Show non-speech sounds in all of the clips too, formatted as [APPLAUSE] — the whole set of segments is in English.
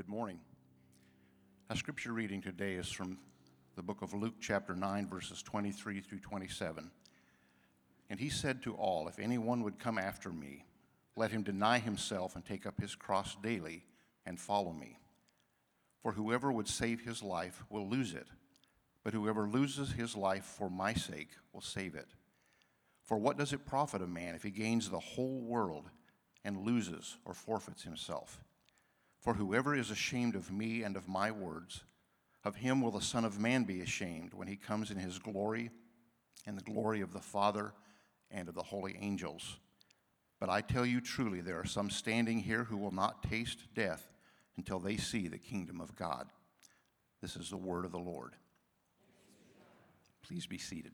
Good morning. Our scripture reading today is from the book of Luke, chapter 9, verses 23 through 27. And he said to all, If anyone would come after me, let him deny himself and take up his cross daily and follow me. For whoever would save his life will lose it, but whoever loses his life for my sake will save it. For what does it profit a man if he gains the whole world and loses or forfeits himself? For whoever is ashamed of me and of my words, of him will the Son of Man be ashamed when he comes in his glory and the glory of the Father and of the holy angels. But I tell you truly, there are some standing here who will not taste death until they see the kingdom of God. This is the word of the Lord. Please be seated.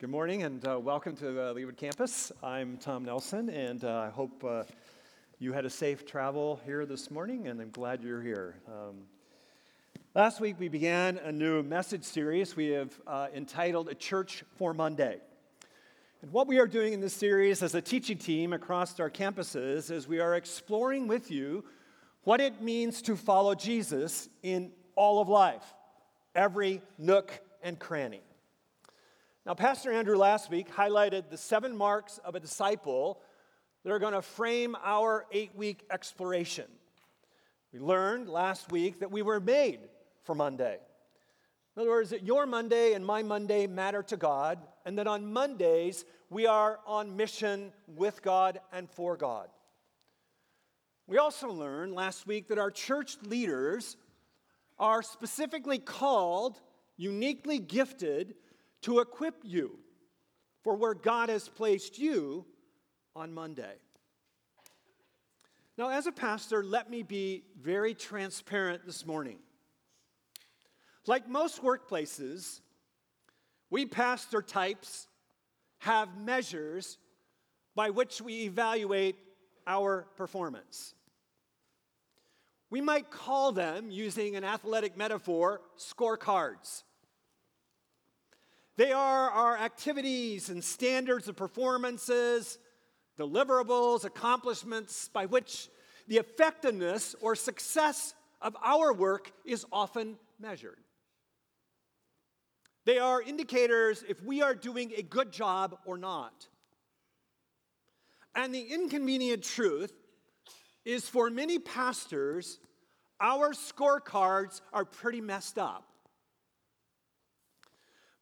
Good morning and uh, welcome to the Leawood campus. I'm Tom Nelson and uh, I hope uh, you had a safe travel here this morning and I'm glad you're here. Um, last week we began a new message series we have uh, entitled A Church for Monday. And what we are doing in this series as a teaching team across our campuses is we are exploring with you what it means to follow Jesus in all of life, every nook and cranny. Now, Pastor Andrew last week highlighted the seven marks of a disciple that are going to frame our eight week exploration. We learned last week that we were made for Monday. In other words, that your Monday and my Monday matter to God, and that on Mondays we are on mission with God and for God. We also learned last week that our church leaders are specifically called, uniquely gifted to equip you for where God has placed you on Monday. Now, as a pastor, let me be very transparent this morning. Like most workplaces, we pastor types have measures by which we evaluate our performance. We might call them, using an athletic metaphor, scorecards. They are our activities and standards of performances, deliverables, accomplishments by which the effectiveness or success of our work is often measured. They are indicators if we are doing a good job or not. And the inconvenient truth is for many pastors, our scorecards are pretty messed up.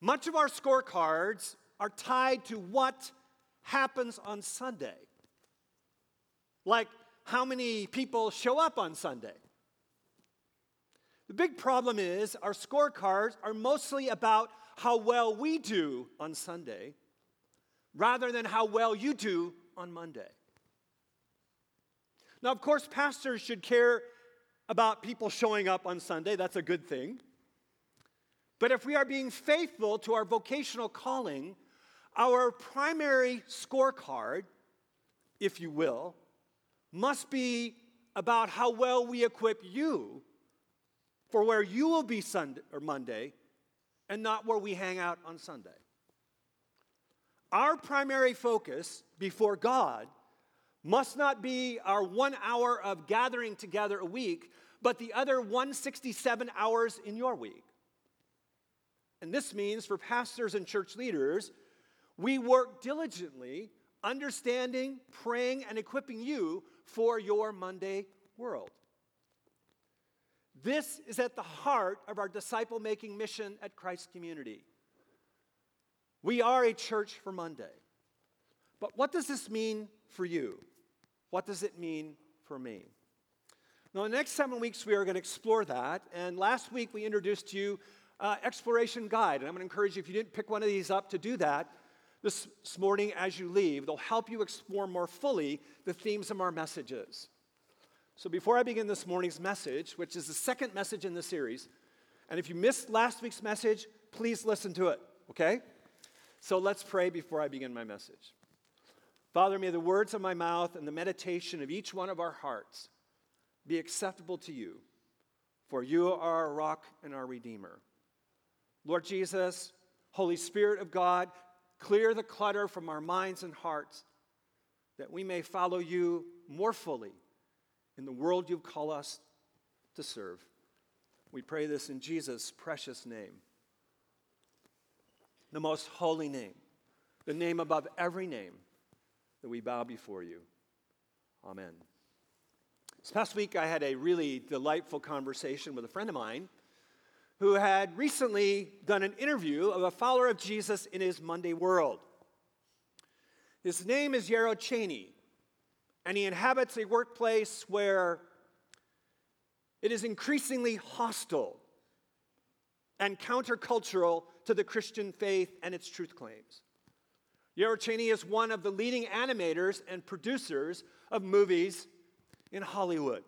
Much of our scorecards are tied to what happens on Sunday. Like how many people show up on Sunday. The big problem is our scorecards are mostly about how well we do on Sunday rather than how well you do on Monday. Now, of course, pastors should care about people showing up on Sunday. That's a good thing. But if we are being faithful to our vocational calling, our primary scorecard, if you will, must be about how well we equip you for where you will be Sunday or Monday and not where we hang out on Sunday. Our primary focus before God must not be our one hour of gathering together a week, but the other 167 hours in your week. And this means for pastors and church leaders, we work diligently understanding, praying, and equipping you for your Monday world. This is at the heart of our disciple making mission at Christ Community. We are a church for Monday. But what does this mean for you? What does it mean for me? Now, the next seven weeks, we are going to explore that. And last week, we introduced you uh, exploration guide. And I'm going to encourage you, if you didn't pick one of these up, to do that this, this morning as you leave. They'll help you explore more fully the themes of our messages. So before I begin this morning's message, which is the second message in the series, and if you missed last week's message, please listen to it, okay? So let's pray before I begin my message. Father, may the words of my mouth and the meditation of each one of our hearts be acceptable to you, for you are our rock and our redeemer. Lord Jesus, Holy Spirit of God, clear the clutter from our minds and hearts that we may follow you more fully in the world you've called us to serve. We pray this in Jesus' precious name, the most holy name, the name above every name that we bow before you. Amen. This past week, I had a really delightful conversation with a friend of mine who had recently done an interview of a follower of Jesus in his Monday world. His name is Yarrow Cheney, and he inhabits a workplace where it is increasingly hostile and countercultural to the Christian faith and its truth claims. Yarrow Cheney is one of the leading animators and producers of movies in Hollywood.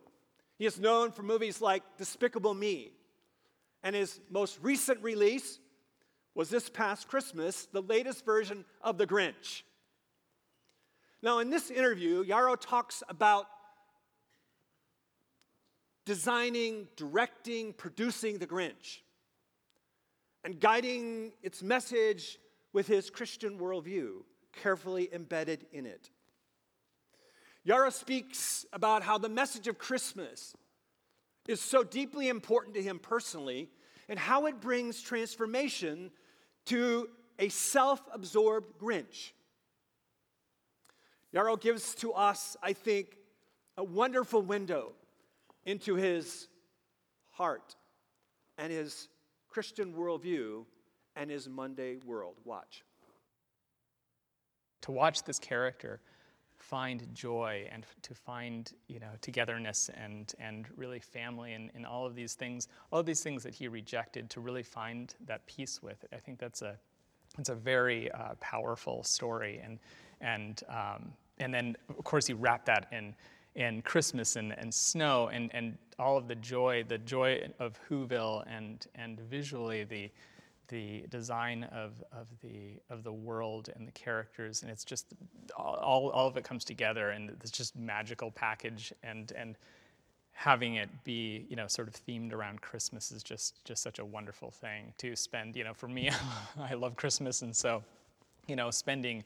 He is known for movies like Despicable Me, and his most recent release was this past Christmas, the latest version of The Grinch. Now, in this interview, Yarrow talks about designing, directing, producing The Grinch, and guiding its message with his Christian worldview carefully embedded in it. Yarrow speaks about how the message of Christmas is so deeply important to him personally and how it brings transformation to a self absorbed Grinch. Yarrow gives to us, I think, a wonderful window into his heart and his Christian worldview and his Monday world. Watch. To watch this character find joy and to find you know togetherness and and really family and, and all of these things all of these things that he rejected to really find that peace with it i think that's a it's a very uh, powerful story. And and um, and then of course he wrapped that in in Christmas and, and snow and, and all of the joy, the joy of Whoville and, and visually the, the design of, of, the, of the world and the characters. And it's just, all, all of it comes together and it's just magical package. And, and having it be, you know, sort of themed around Christmas is just, just such a wonderful thing to spend. You know, for me, [LAUGHS] I love Christmas. And so, you know, spending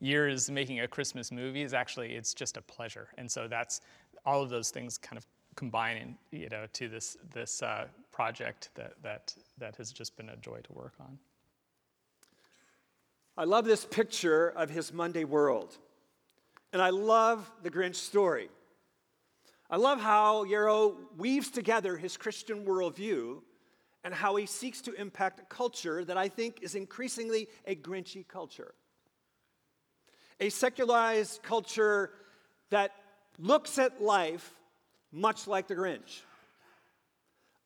years making a Christmas movie is actually, it's just a pleasure. And so that's, all of those things kind of combine, you know, to this, this uh, project that, that, that has just been a joy to work on. I love this picture of his Monday world. And I love the Grinch story. I love how Yarrow weaves together his Christian worldview and how he seeks to impact a culture that I think is increasingly a Grinchy culture. A secularized culture that looks at life much like the Grinch.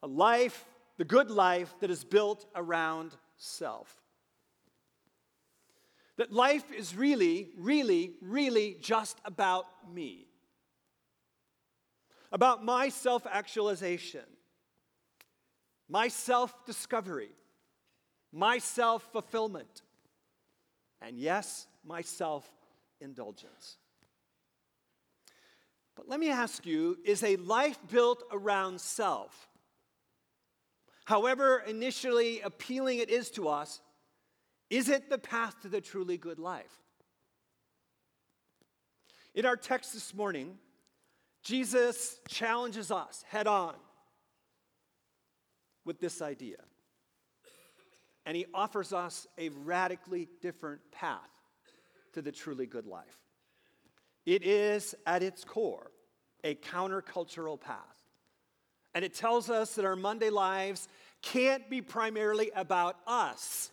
A life, the good life that is built around self. That life is really, really, really just about me. About my self actualization, my self discovery, my self fulfillment, and yes, my self indulgence. But let me ask you is a life built around self, however initially appealing it is to us, is it the path to the truly good life? In our text this morning, Jesus challenges us head on with this idea. And he offers us a radically different path to the truly good life. It is, at its core, a countercultural path. And it tells us that our Monday lives can't be primarily about us,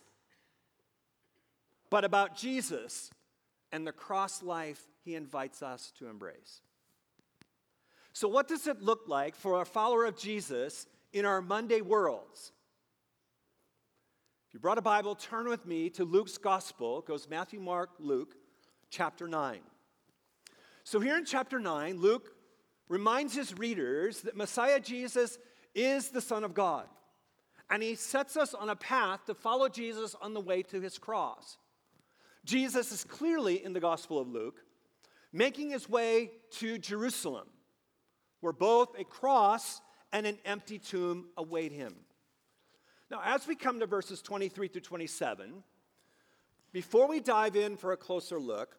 but about Jesus and the cross life he invites us to embrace. So, what does it look like for a follower of Jesus in our Monday worlds? If you brought a Bible, turn with me to Luke's Gospel. It goes Matthew, Mark, Luke, chapter 9. So, here in chapter 9, Luke reminds his readers that Messiah Jesus is the Son of God. And he sets us on a path to follow Jesus on the way to his cross. Jesus is clearly in the Gospel of Luke making his way to Jerusalem, where both a cross and an empty tomb await him. Now, as we come to verses 23 through 27, before we dive in for a closer look,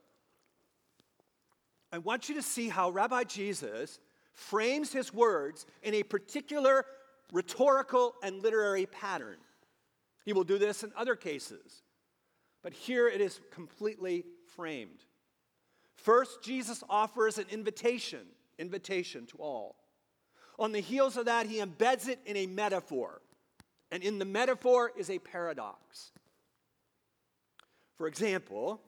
I want you to see how Rabbi Jesus frames his words in a particular rhetorical and literary pattern. He will do this in other cases, but here it is completely framed. First, Jesus offers an invitation, invitation to all. On the heels of that, he embeds it in a metaphor. And in the metaphor is a paradox. For example,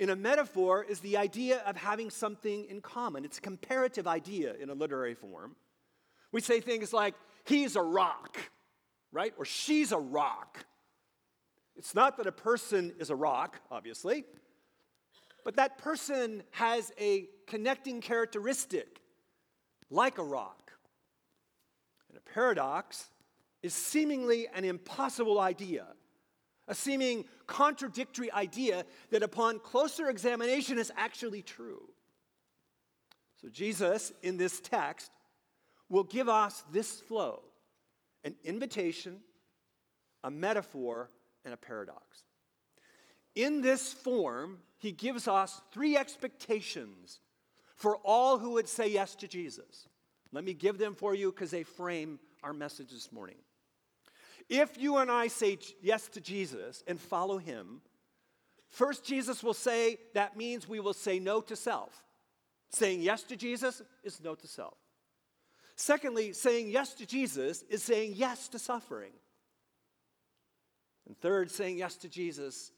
in a metaphor is the idea of having something in common. It's a comparative idea in a literary form. We say things like, he's a rock, right? Or she's a rock. It's not that a person is a rock, obviously, but that person has a connecting characteristic, like a rock. And a paradox is seemingly an impossible idea, a seeming contradictory idea that upon closer examination is actually true. So, Jesus in this text will give us this flow an invitation, a metaphor, and a paradox. In this form, he gives us three expectations for all who would say yes to Jesus. Let me give them for you because they frame our message this morning. If you and I say yes to Jesus and follow him, first, Jesus will say that means we will say no to self. Saying yes to Jesus is no to self. Secondly, saying yes to Jesus is saying yes to suffering. And third, saying yes to Jesus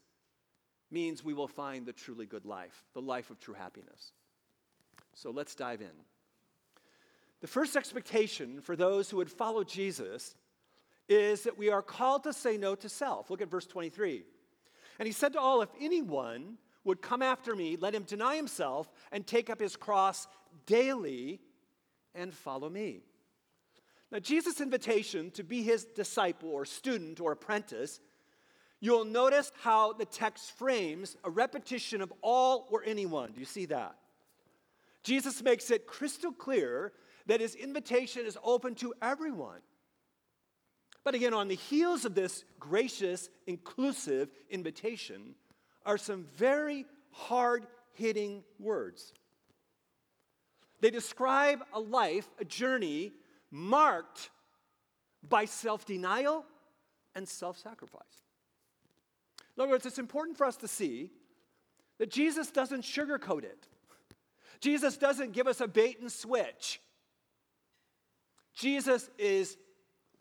means we will find the truly good life, the life of true happiness. So let's dive in. The first expectation for those who would follow Jesus is that we are called to say no to self. Look at verse 23. And he said to all, If anyone would come after me, let him deny himself and take up his cross daily and follow me. Now, Jesus' invitation to be his disciple or student or apprentice, you'll notice how the text frames a repetition of all or anyone. Do you see that? Jesus makes it crystal clear that his invitation is open to everyone. But again, on the heels of this gracious, inclusive invitation are some very hard hitting words. They describe a life, a journey marked by self denial and self sacrifice. In other words, it's important for us to see that Jesus doesn't sugarcoat it. Jesus doesn't give us a bait and switch. Jesus is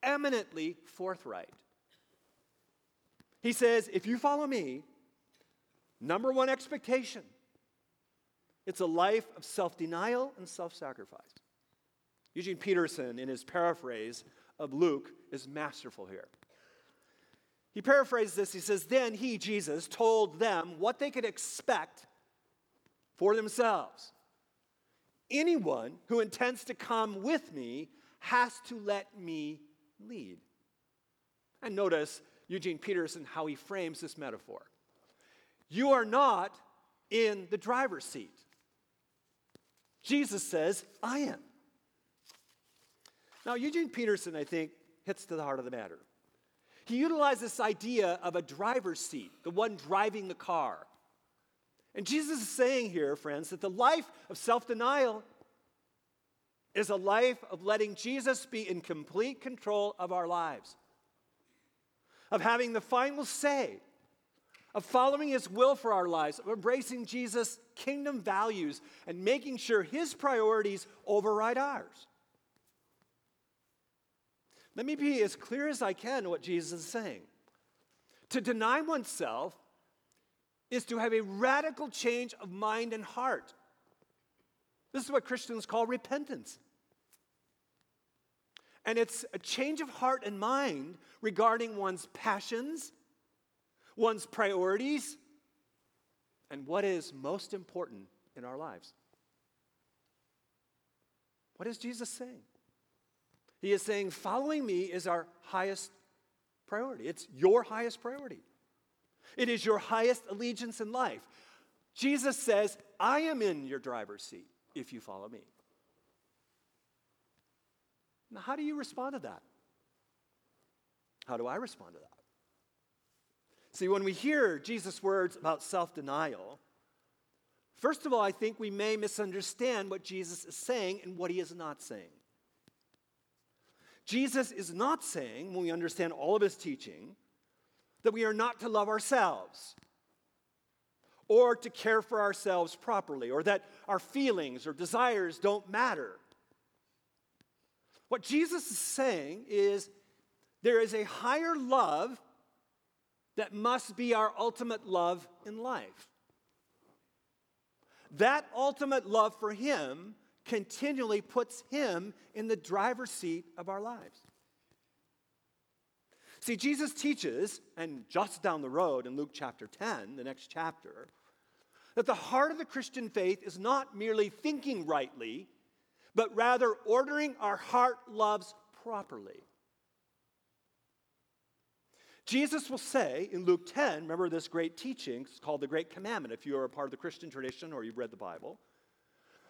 eminently forthright. He says, if you follow me, number one expectation it's a life of self denial and self sacrifice. Eugene Peterson, in his paraphrase of Luke, is masterful here. He paraphrases this. He says, Then he, Jesus, told them what they could expect for themselves. Anyone who intends to come with me has to let me lead. And notice Eugene Peterson, how he frames this metaphor. You are not in the driver's seat. Jesus says, I am. Now, Eugene Peterson, I think, hits to the heart of the matter. He utilized this idea of a driver's seat, the one driving the car. And Jesus is saying here, friends, that the life of self denial is a life of letting Jesus be in complete control of our lives, of having the final say, of following his will for our lives, of embracing Jesus' kingdom values, and making sure his priorities override ours. Let me be as clear as I can what Jesus is saying. To deny oneself is to have a radical change of mind and heart. This is what Christians call repentance. And it's a change of heart and mind regarding one's passions, one's priorities, and what is most important in our lives. What is Jesus saying? He is saying, following me is our highest priority. It's your highest priority. It is your highest allegiance in life. Jesus says, I am in your driver's seat if you follow me. Now, how do you respond to that? How do I respond to that? See, when we hear Jesus' words about self denial, First of all, I think we may misunderstand what Jesus is saying and what he is not saying. Jesus is not saying, when we understand all of his teaching, that we are not to love ourselves or to care for ourselves properly or that our feelings or desires don't matter. What Jesus is saying is there is a higher love that must be our ultimate love in life. That ultimate love for Him continually puts Him in the driver's seat of our lives. See, Jesus teaches, and just down the road in Luke chapter 10, the next chapter, that the heart of the Christian faith is not merely thinking rightly, but rather ordering our heart loves properly. Jesus will say in Luke 10, remember this great teaching, it's called the Great Commandment if you are a part of the Christian tradition or you've read the Bible,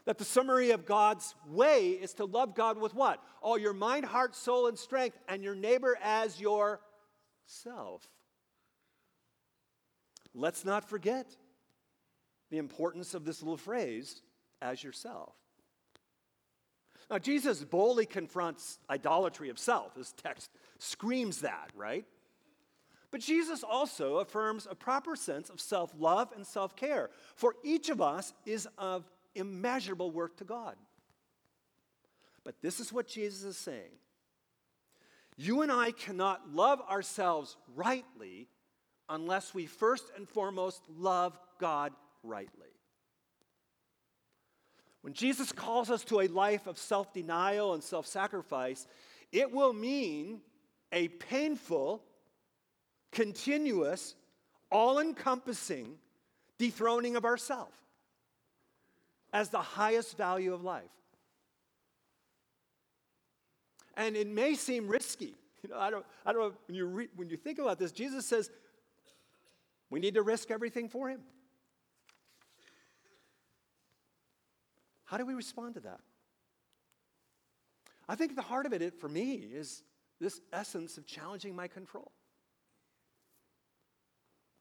that the summary of God's way is to love God with what? All your mind, heart, soul, and strength, and your neighbor as yourself. Let's not forget the importance of this little phrase, as yourself. Now, Jesus boldly confronts idolatry of self. This text screams that, right? But Jesus also affirms a proper sense of self love and self care, for each of us is of immeasurable worth to God. But this is what Jesus is saying You and I cannot love ourselves rightly unless we first and foremost love God rightly. When Jesus calls us to a life of self denial and self sacrifice, it will mean a painful continuous, all encompassing dethroning of ourself as the highest value of life. And it may seem risky. [LAUGHS] You know, I don't, I don't know, when you, re, when you think about this, Jesus says we need to risk everything for him. How do we respond to that? I think the heart of it, for me, is this essence of challenging my control.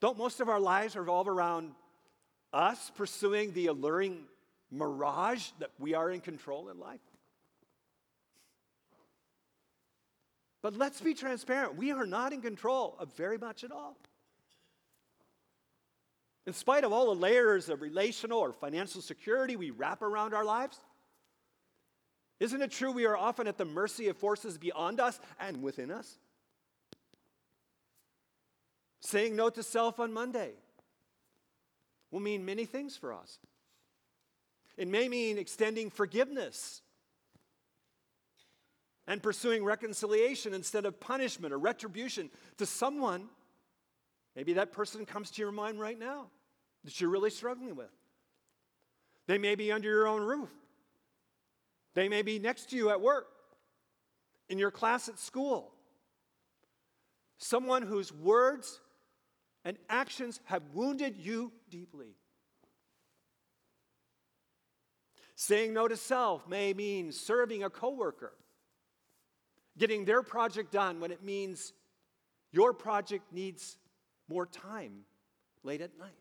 Don't most of our lives revolve around us pursuing the alluring mirage that we are in control in life? But let's be transparent. We are not in control of very much at all. In spite of all the layers of relational or financial security we wrap around our lives, isn't it true we are often at the mercy of forces beyond us and within us? Saying no to self on Monday will mean many things for us. It may mean extending forgiveness and pursuing reconciliation instead of punishment or retribution to someone. Maybe that person comes to your mind right now that you're really struggling with. They may be under your own roof, they may be next to you at work, in your class at school. Someone whose words and actions have wounded you deeply. Saying no to self may mean serving a coworker, getting their project done when it means your project needs more time late at night.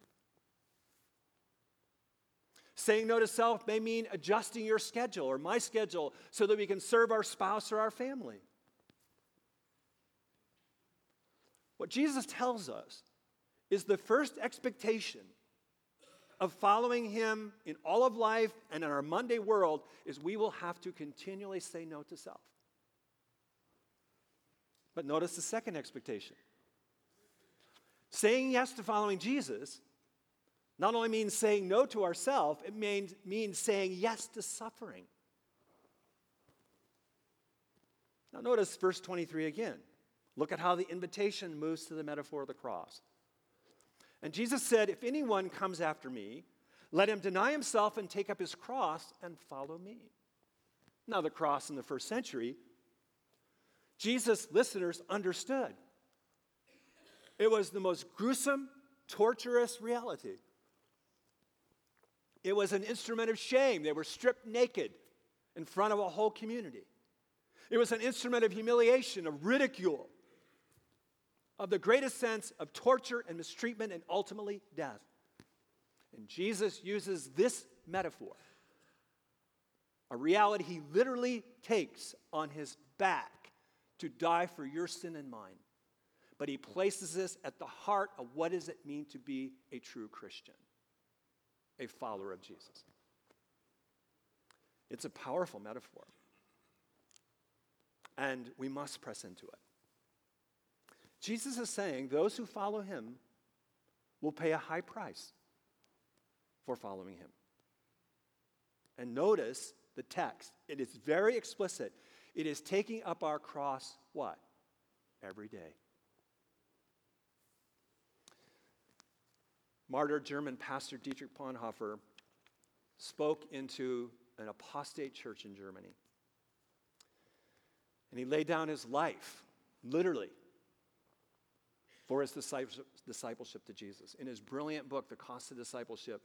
Saying no to self may mean adjusting your schedule or my schedule so that we can serve our spouse or our family. What Jesus tells us is the first expectation of following him in all of life and in our Monday world is we will have to continually say no to self. But notice the second expectation. Saying yes to following Jesus not only means saying no to ourselves, it means, means saying yes to suffering. Now, notice verse 23 again. Look at how the invitation moves to the metaphor of the cross. And Jesus said, If anyone comes after me, let him deny himself and take up his cross and follow me. Now, the cross in the first century, Jesus' listeners understood. It was the most gruesome, torturous reality. It was an instrument of shame. They were stripped naked in front of a whole community. It was an instrument of humiliation, of ridicule of the greatest sense of torture and mistreatment and ultimately death. And Jesus uses this metaphor, a reality he literally takes on his back to die for your sin and mine. But he places this at the heart of what does it mean to be a true Christian, a follower of Jesus. It's a powerful metaphor. And we must press into it. Jesus is saying those who follow him will pay a high price for following him. And notice the text, it is very explicit. It is taking up our cross what? Every day. Martyr German pastor Dietrich Bonhoeffer spoke into an apostate church in Germany. And he laid down his life, literally, for his discipleship to Jesus. In his brilliant book, The Cost of Discipleship,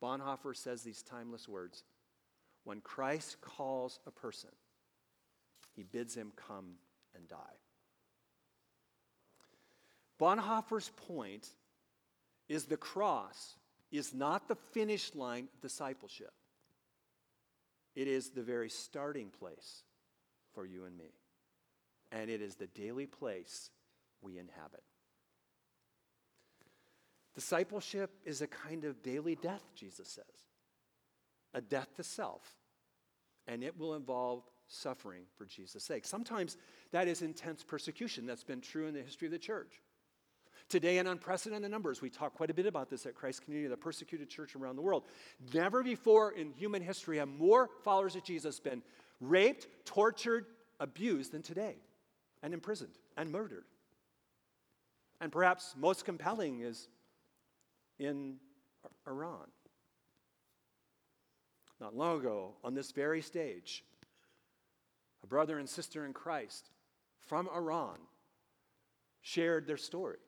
Bonhoeffer says these timeless words When Christ calls a person, he bids him come and die. Bonhoeffer's point is the cross is not the finish line of discipleship. It is the very starting place for you and me. And it is the daily place we inhabit. Discipleship is a kind of daily death, Jesus says, a death to self. And it will involve suffering for Jesus' sake. Sometimes that is intense persecution. That's been true in the history of the church. Today, in unprecedented numbers, we talk quite a bit about this at Christ Community, the persecuted church around the world. Never before in human history have more followers of Jesus been raped, tortured, abused than today, and imprisoned and murdered. And perhaps most compelling is in Iran. Not long ago, on this very stage, a brother and sister in Christ from Iran shared their story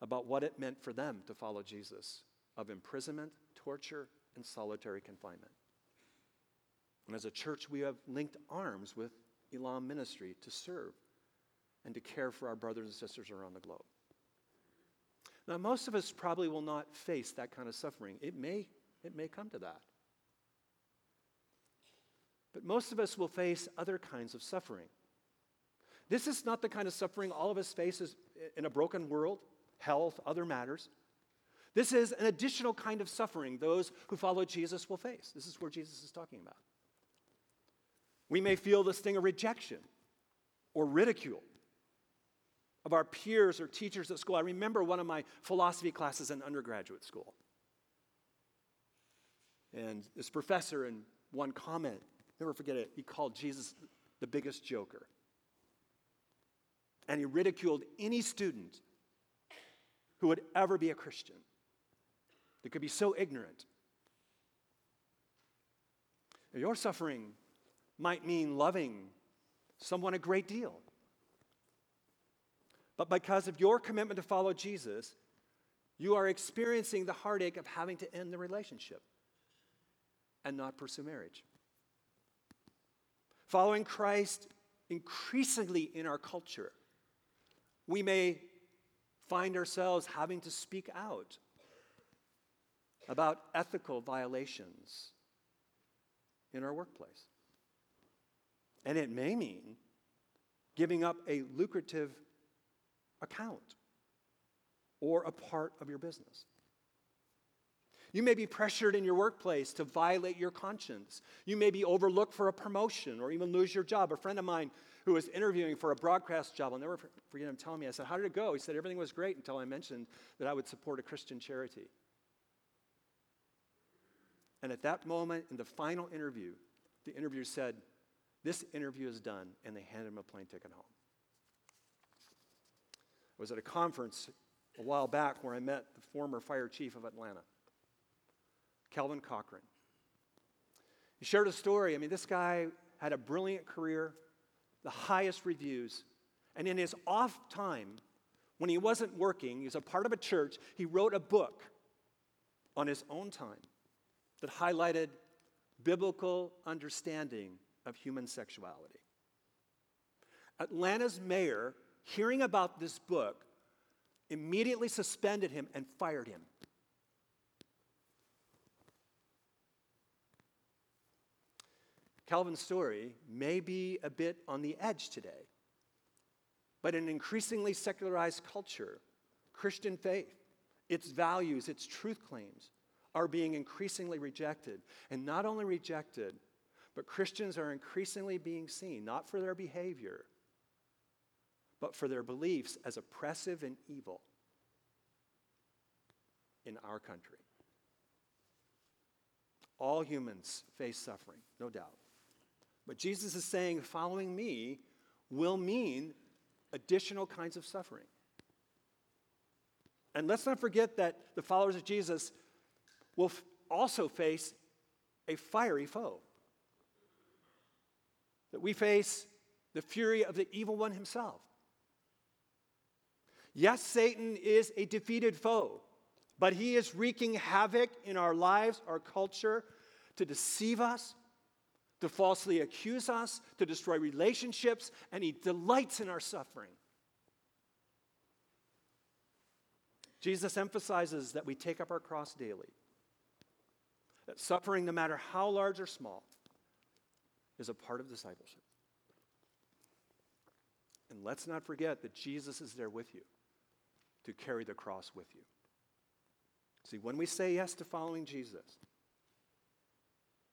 about what it meant for them to follow Jesus of imprisonment, torture, and solitary confinement. And as a church, we have linked arms with Elam Ministry to serve and to care for our brothers and sisters around the globe. Now, most of us probably will not face that kind of suffering. It may, it may come to that. But most of us will face other kinds of suffering. This is not the kind of suffering all of us face in a broken world health, other matters. This is an additional kind of suffering those who follow Jesus will face. This is where Jesus is talking about. We may feel the sting of rejection or ridicule of our peers or teachers at school. I remember one of my philosophy classes in undergraduate school. And this professor, in one comment, never forget it, he called Jesus the biggest joker. And he ridiculed any student who would ever be a Christian that could be so ignorant. Your suffering might mean loving someone a great deal. But because of your commitment to follow Jesus, you are experiencing the heartache of having to end the relationship and not pursue marriage. Following Christ increasingly in our culture, we may find ourselves having to speak out about ethical violations in our workplace. And it may mean giving up a lucrative account or a part of your business. You may be pressured in your workplace to violate your conscience. You may be overlooked for a promotion or even lose your job. A friend of mine who was interviewing for a broadcast job. I'll never forget him telling me, I said, How did it go? He said, Everything was great until I mentioned that I would support a Christian charity. And at that moment, in the final interview, the interviewer said, This interview is done, and they handed him a plane ticket home. I was at a conference a while back where I met the former fire chief of Atlanta, Kelvin Cochran. He shared a story. I mean, this guy had a brilliant career, the highest reviews. And in his off time, when he wasn't working, he was a part of a church, he wrote a book on his own time that highlighted biblical understanding of human sexuality. Atlanta's mayor, hearing about this book, immediately suspended him and fired him. Kelvin's story may be a bit on the edge today, but in an increasingly secularized culture, Christian faith, its values, its truth claims are being increasingly rejected. And not only rejected, but Christians are increasingly being seen, not for their behavior, but for their beliefs as oppressive and evil in our country. All humans face suffering, no doubt. But Jesus is saying, following me will mean additional kinds of suffering. And let's not forget that the followers of Jesus will f- also face a fiery foe. That we face the fury of the evil one himself. Yes, Satan is a defeated foe, but he is wreaking havoc in our lives, our culture, to deceive us, to falsely accuse us, to destroy relationships, and he delights in our suffering. Jesus emphasizes that we take up our cross daily, that suffering, no matter how large or small, is a part of discipleship. And let's not forget that Jesus is there with you to carry the cross with you. See, when we say yes to following Jesus,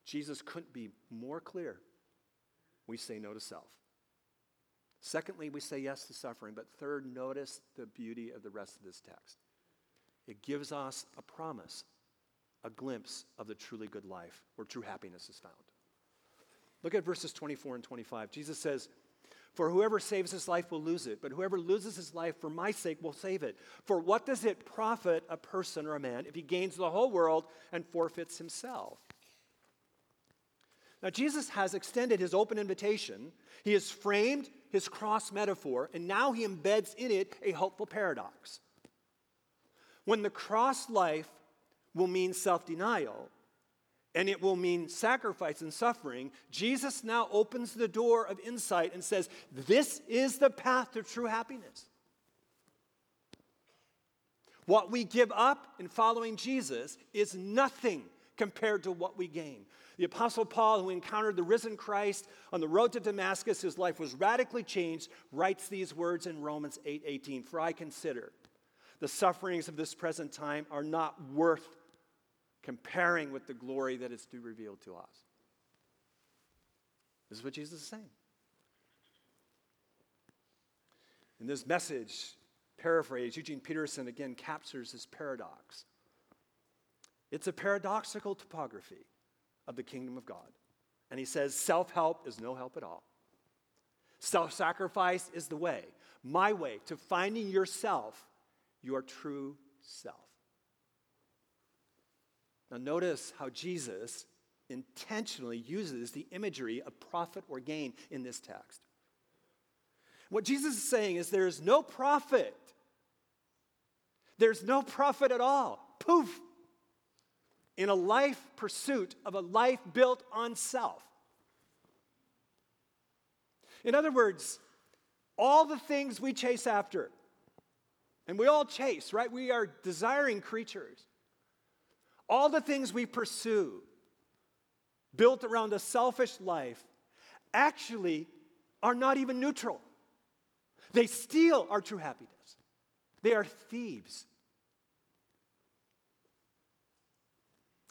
Jesus couldn't be more clear. We say no to self. Secondly, we say yes to suffering. But third, notice the beauty of the rest of this text. It gives us a promise, a glimpse of the truly good life where true happiness is found. Look at verses 24 and 25. Jesus says, For whoever saves his life will lose it, but whoever loses his life for my sake will save it. For what does it profit a person or a man if he gains the whole world and forfeits himself? Now, Jesus has extended his open invitation. He has framed his cross metaphor, and now he embeds in it a hopeful paradox. When the cross life will mean self denial, and it will mean sacrifice and suffering, Jesus now opens the door of insight and says, This is the path to true happiness. What we give up in following Jesus is nothing compared to what we gain. The Apostle Paul, who encountered the risen Christ on the road to Damascus, his life was radically changed, writes these words in Romans 8 18. For I consider the sufferings of this present time are not worth comparing with the glory that is to revealed to us. This is what Jesus is saying. In this message, paraphrase, Eugene Peterson again captures this paradox. It's a paradoxical topography of the kingdom of God. And he says self help is no help at all. Self sacrifice is the way, my way to finding yourself, your true self. Now, notice how Jesus intentionally uses the imagery of profit or gain in this text. What Jesus is saying is there is no profit. There's no profit at all. Poof in a life pursuit of a life built on self. In other words, all the things we chase after, and we all chase, right? We are desiring creatures. All the things we pursue, built around a selfish life, actually are not even neutral. They steal our true happiness, they are thieves.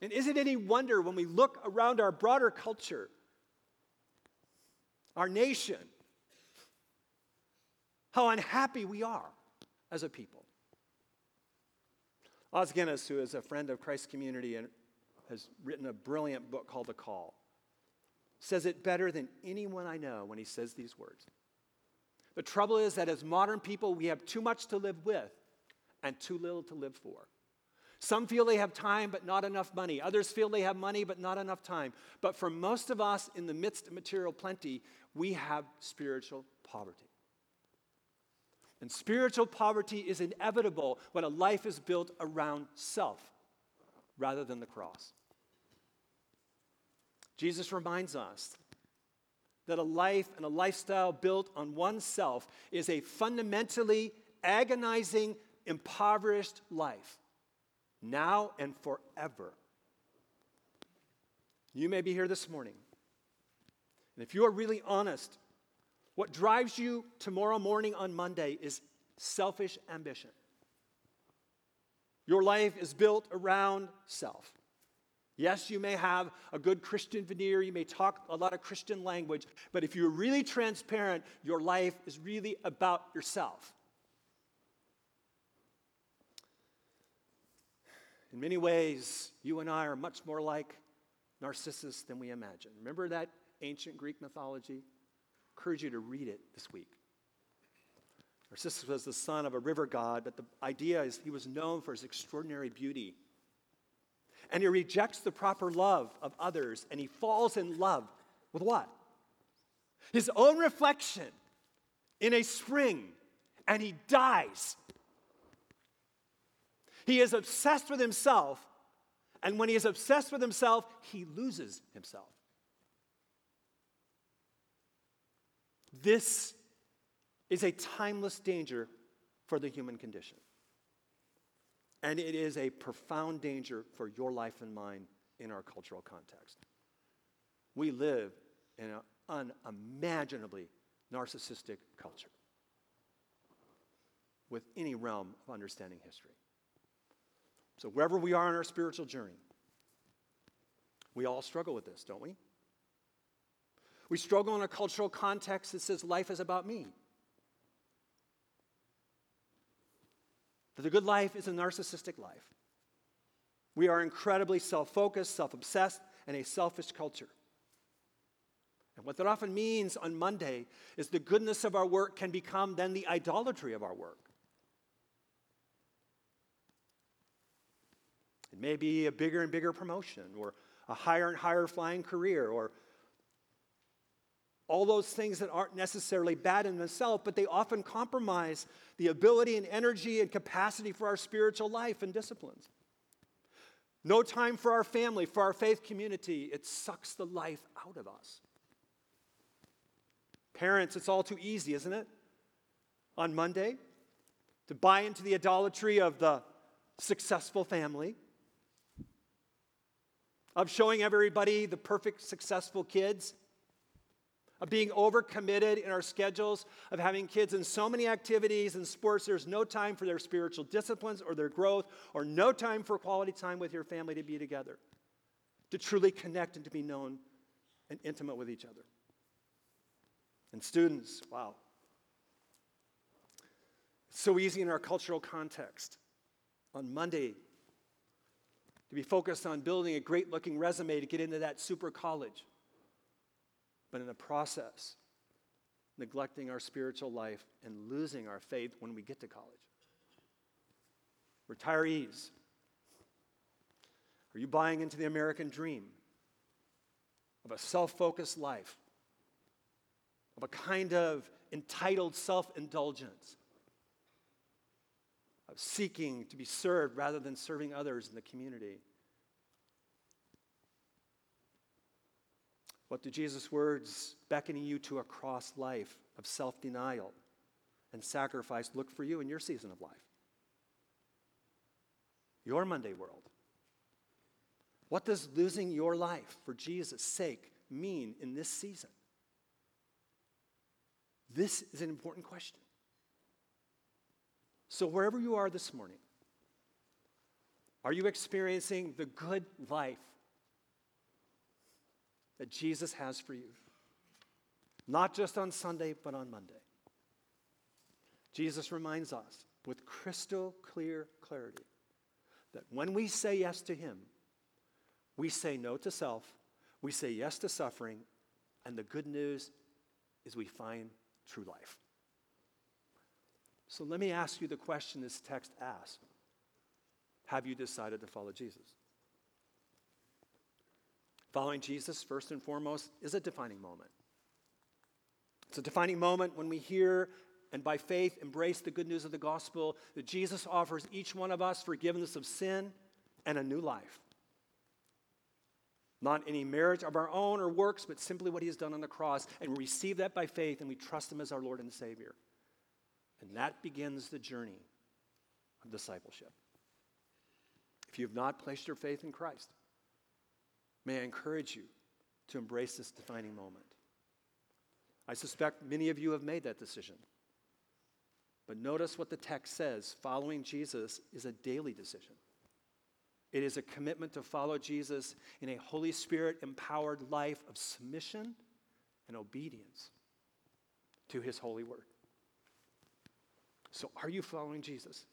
And is it any wonder when we look around our broader culture, our nation, how unhappy we are as a people? Os Guinness, who is a friend of Christ's community and has written a brilliant book called The Call, says it better than anyone I know when he says these words. The trouble is that as modern people, we have too much to live with and too little to live for. Some feel they have time but not enough money. Others feel they have money but not enough time. But for most of us, in the midst of material plenty, we have spiritual poverty. And spiritual poverty is inevitable when a life is built around self rather than the cross. Jesus reminds us that a life and a lifestyle built on oneself is a fundamentally agonizing, impoverished life now and forever. You may be here this morning And if you are really honest, what drives you tomorrow morning on Monday is selfish ambition. Your life is built around self. Yes, you may have a good Christian veneer, you may talk a lot of Christian language, but if you're really transparent, your life is really about yourself. In many ways, you and I are much more like Narcissus than we imagine. Remember that ancient Greek mythology? Encourage you to read it this week. Narcissus was the son of a river god, but the idea is he was known for his extraordinary beauty. And he rejects the proper love of others, and he falls in love with what? His own reflection in a spring, and he dies. He is obsessed with himself, and when he is obsessed with himself, he loses himself. This is a timeless danger for the human condition. And it is a profound danger for your life and mine in our cultural context. We live in an unimaginably narcissistic culture with any realm of understanding history. So, wherever we are in our spiritual journey, we all struggle with this, don't we? We struggle in a cultural context that says life is about me. That the good life is a narcissistic life. We are incredibly self focused, self obsessed, and a selfish culture. And what that often means on Monday is the goodness of our work can become then the idolatry of our work. It may be a bigger and bigger promotion, or a higher and higher flying career, or all those things that aren't necessarily bad in themselves, but they often compromise the ability and energy and capacity for our spiritual life and disciplines. No time for our family, for our faith community. It sucks the life out of us. Parents, it's all too easy, isn't it? On Monday, to buy into the idolatry of the successful family, of showing everybody the perfect, successful kids of being overcommitted in our schedules, of having kids in so many activities and sports, there's no time for their spiritual disciplines or their growth, or no time for quality time with your family to be together, to truly connect and to be known and intimate with each other. And students, wow. It's so easy in our cultural context. On Monday, to be focused on building a great looking resume to get into that super college but in the process, neglecting our spiritual life and losing our faith when we get to college. Retirees, are you buying into the American dream of a self focused life, of a kind of entitled self indulgence, of seeking to be served rather than serving others in the community? What do Jesus' words beckoning you to a cross life of self denial and sacrifice look for you in your season of life? Your Monday world. What does losing your life for Jesus' sake mean in this season? This is an important question. So, wherever you are this morning, are you experiencing the good life that Jesus has for you. Not just on Sunday, but on Monday. Jesus reminds us with crystal clear clarity that when we say yes to Him, we say no to self, we say yes to suffering, and the good news is we find true life. So let me ask you the question this text asks Have you decided to follow Jesus? Following Jesus, first and foremost, is a defining moment. It's a defining moment when we hear and by faith embrace the good news of the gospel that Jesus offers each one of us forgiveness of sin and a new life. Not any merit of our own or works, but simply what he has done on the cross. And we receive that by faith and we trust him as our Lord and Savior. And that begins the journey of discipleship. If you have not placed your faith in Christ, May I encourage you to embrace this defining moment. I suspect many of you have made that decision. But notice what the text says following Jesus is a daily decision. It is a commitment to follow Jesus in a Holy Spirit empowered life of submission and obedience to his holy word. So, are you following Jesus?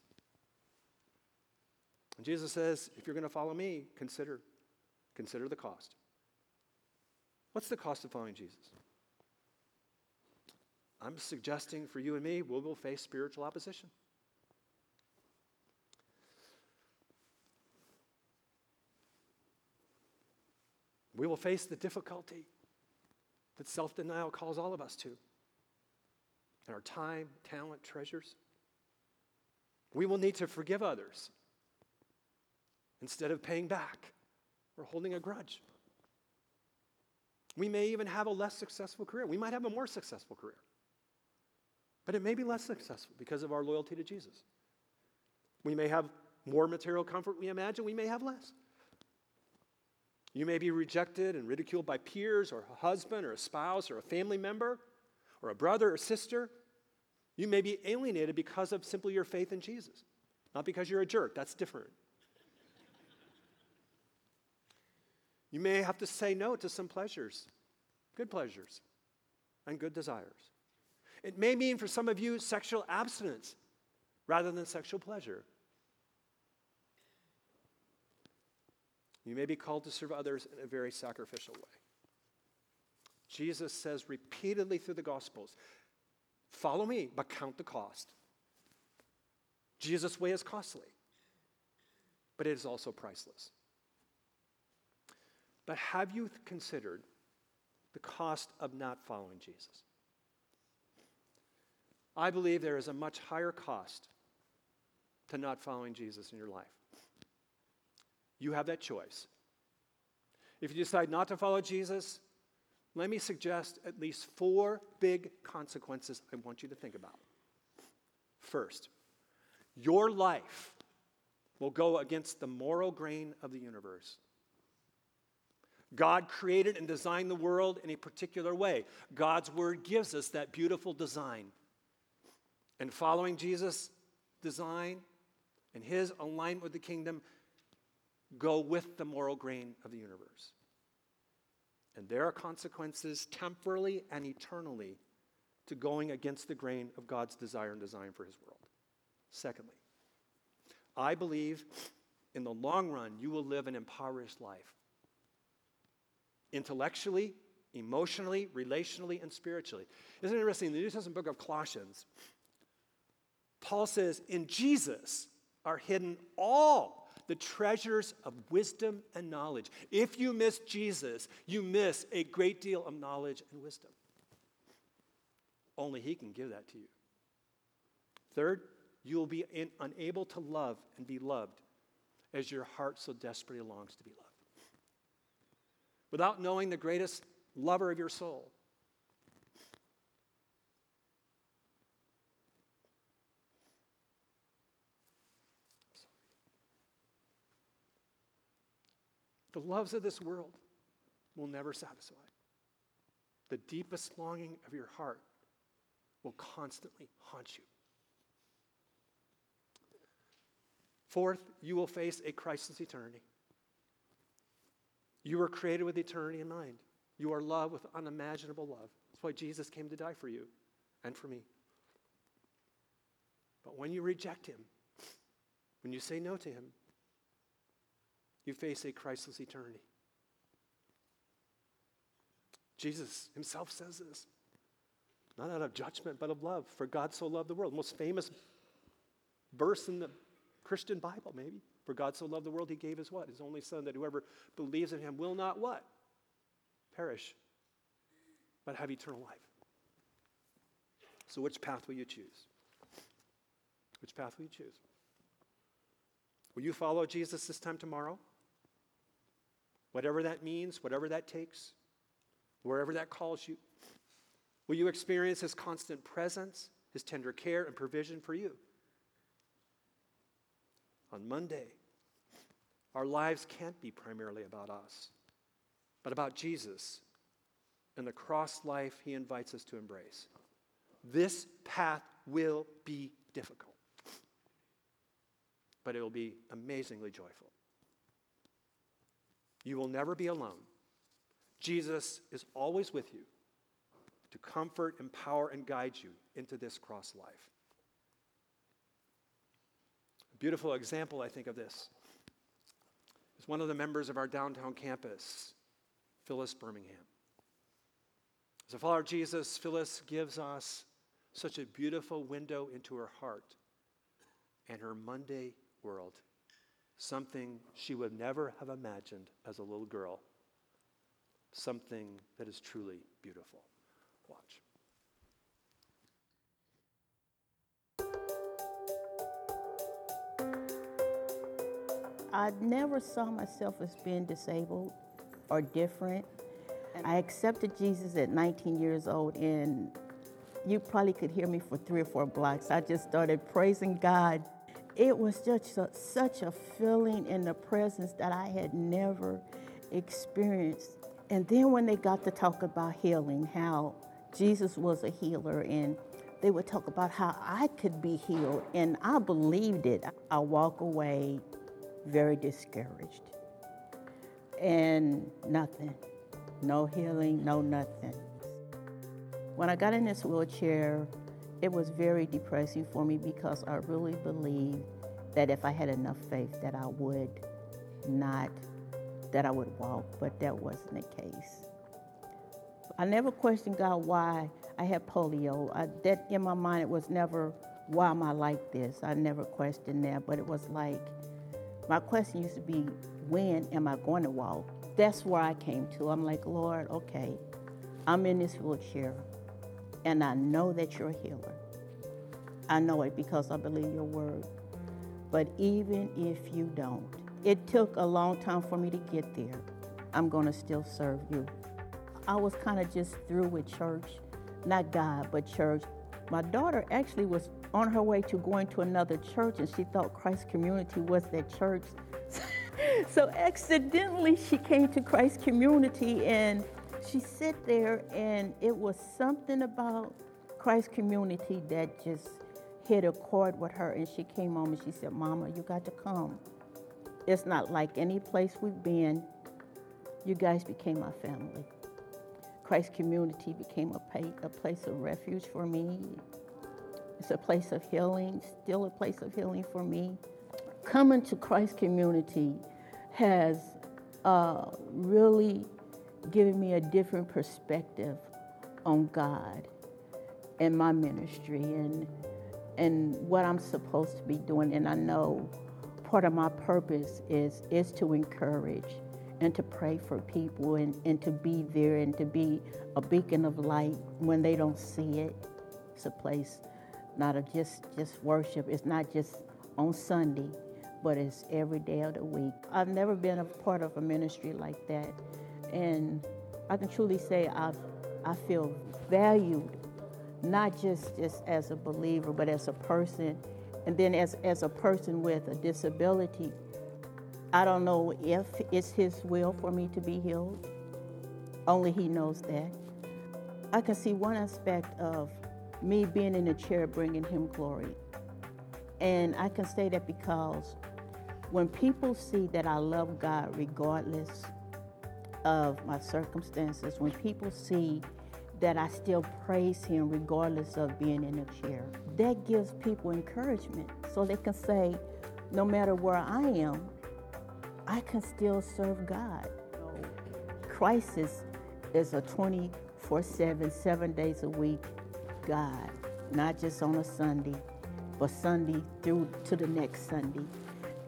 And Jesus says, if you're going to follow me, consider, consider the cost. What's the cost of following Jesus? I'm suggesting for you and me, we will face spiritual opposition. We will face the difficulty that self denial calls all of us to in our time, talent, treasures. We will need to forgive others instead of paying back or holding a grudge. We may even have a less successful career. We might have a more successful career. But it may be less successful because of our loyalty to Jesus. We may have more material comfort we imagine, we may have less. You may be rejected and ridiculed by peers or a husband or a spouse or a family member or a brother or sister. You may be alienated because of simply your faith in Jesus, not because you're a jerk. That's different. You may have to say no to some pleasures, good pleasures, and good desires. It may mean for some of you sexual abstinence rather than sexual pleasure. You may be called to serve others in a very sacrificial way. Jesus says repeatedly through the Gospels follow me, but count the cost. Jesus' way is costly, but it is also priceless. But have you considered the cost of not following Jesus? I believe there is a much higher cost to not following Jesus in your life. You have that choice. If you decide not to follow Jesus, let me suggest at least four big consequences I want you to think about. First, your life will go against the moral grain of the universe. God created and designed the world in a particular way. God's word gives us that beautiful design. And following Jesus' design and his alignment with the kingdom go with the moral grain of the universe. And there are consequences temporally and eternally to going against the grain of God's desire and design for his world. Secondly, I believe in the long run you will live an impoverished life. Intellectually, emotionally, relationally, and spiritually. Isn't it interesting? In the New Testament book of Colossians, Paul says, In Jesus are hidden all the treasures of wisdom and knowledge. If you miss Jesus, you miss a great deal of knowledge and wisdom. Only He can give that to you. Third, you will be in, unable to love and be loved as your heart so desperately longs to be loved. Without knowing the greatest lover of your soul, The loves of this world will never satisfy. The deepest longing of your heart will constantly haunt you. Fourth, you will face a crisis eternity. You were created with eternity in mind. You are loved with unimaginable love. That's why Jesus came to die for you and for me. But when you reject him, when you say no to him, you face a Christless eternity. Jesus himself says this, not out of judgment, but of love. For God so loved the world. Most famous verse in the Christian Bible, maybe. For God so loved the world, he gave his what? His only son, that whoever believes in him will not what? Perish, but have eternal life. So, which path will you choose? Which path will you choose? Will you follow Jesus this time tomorrow? Whatever that means, whatever that takes, wherever that calls you. Will you experience His constant presence, His tender care and provision for you? On Monday, our lives can't be primarily about us, but about Jesus and the cross life he invites us to embrace. This path will be difficult, but it will be amazingly joyful. You will never be alone. Jesus is always with you to comfort, empower, and guide you into this cross life. Beautiful example, I think, of this is one of the members of our downtown campus, Phyllis Birmingham. As a follower of Jesus, Phyllis gives us such a beautiful window into her heart and her Monday world, something she would never have imagined as a little girl, something that is truly beautiful. Watch. I never saw myself as being disabled or different. I accepted Jesus at 19 years old, and you probably could hear me for three or four blocks. I just started praising God. It was just a, such a feeling in the presence that I had never experienced. And then when they got to talk about healing, how Jesus was a healer, and they would talk about how I could be healed, and I believed it. I walk away very discouraged. And nothing. No healing, no nothing. When I got in this wheelchair, it was very depressing for me because I really believed that if I had enough faith that I would not, that I would walk, but that wasn't the case. I never questioned God why I had polio. I, that in my mind, it was never, why am I like this? I never questioned that, but it was like, my question used to be, when am I going to walk? That's where I came to. I'm like, Lord, okay, I'm in this wheelchair, and I know that you're a healer. I know it because I believe your word. But even if you don't, it took a long time for me to get there. I'm going to still serve you. I was kind of just through with church, not God, but church. My daughter actually was on her way to going to another church and she thought Christ Community was that church. [LAUGHS] so accidentally she came to Christ Community and she sat there and it was something about Christ Community that just hit a chord with her and she came home and she said, Mama, you got to come. It's not like any place we've been. You guys became my family. Christ Community became a, place of refuge for me. It's a place of healing, still a place of healing for me. Coming to Christ Community has uh, really given me a different perspective on God and my ministry and and what I'm supposed to be doing. And I know part of my purpose is is to encourage and to pray for people and, and to be there and to be a beacon of light when they don't see it. It's a place not of just just worship. It's not just on Sunday, but it's every day of the week. I've never been a part of a ministry like that, and I can truly say I I feel valued, not just just as a believer, but as a person, and then as as a person with a disability. I don't know if it's His will for me to be healed. Only He knows that. I can see one aspect of me being in the chair bringing Him glory. And I can say that because when people see that I love God regardless of my circumstances, when people see that I still praise Him regardless of being in a chair, that gives people encouragement so they can say, no matter where I am, I can still serve God. Christ is, is a 24 7, seven days a week God, not just on a Sunday, but Sunday through to the next Sunday.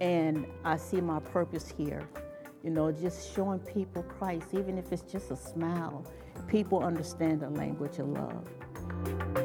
And I see my purpose here, you know, just showing people Christ, even if it's just a smile. People understand the language of love.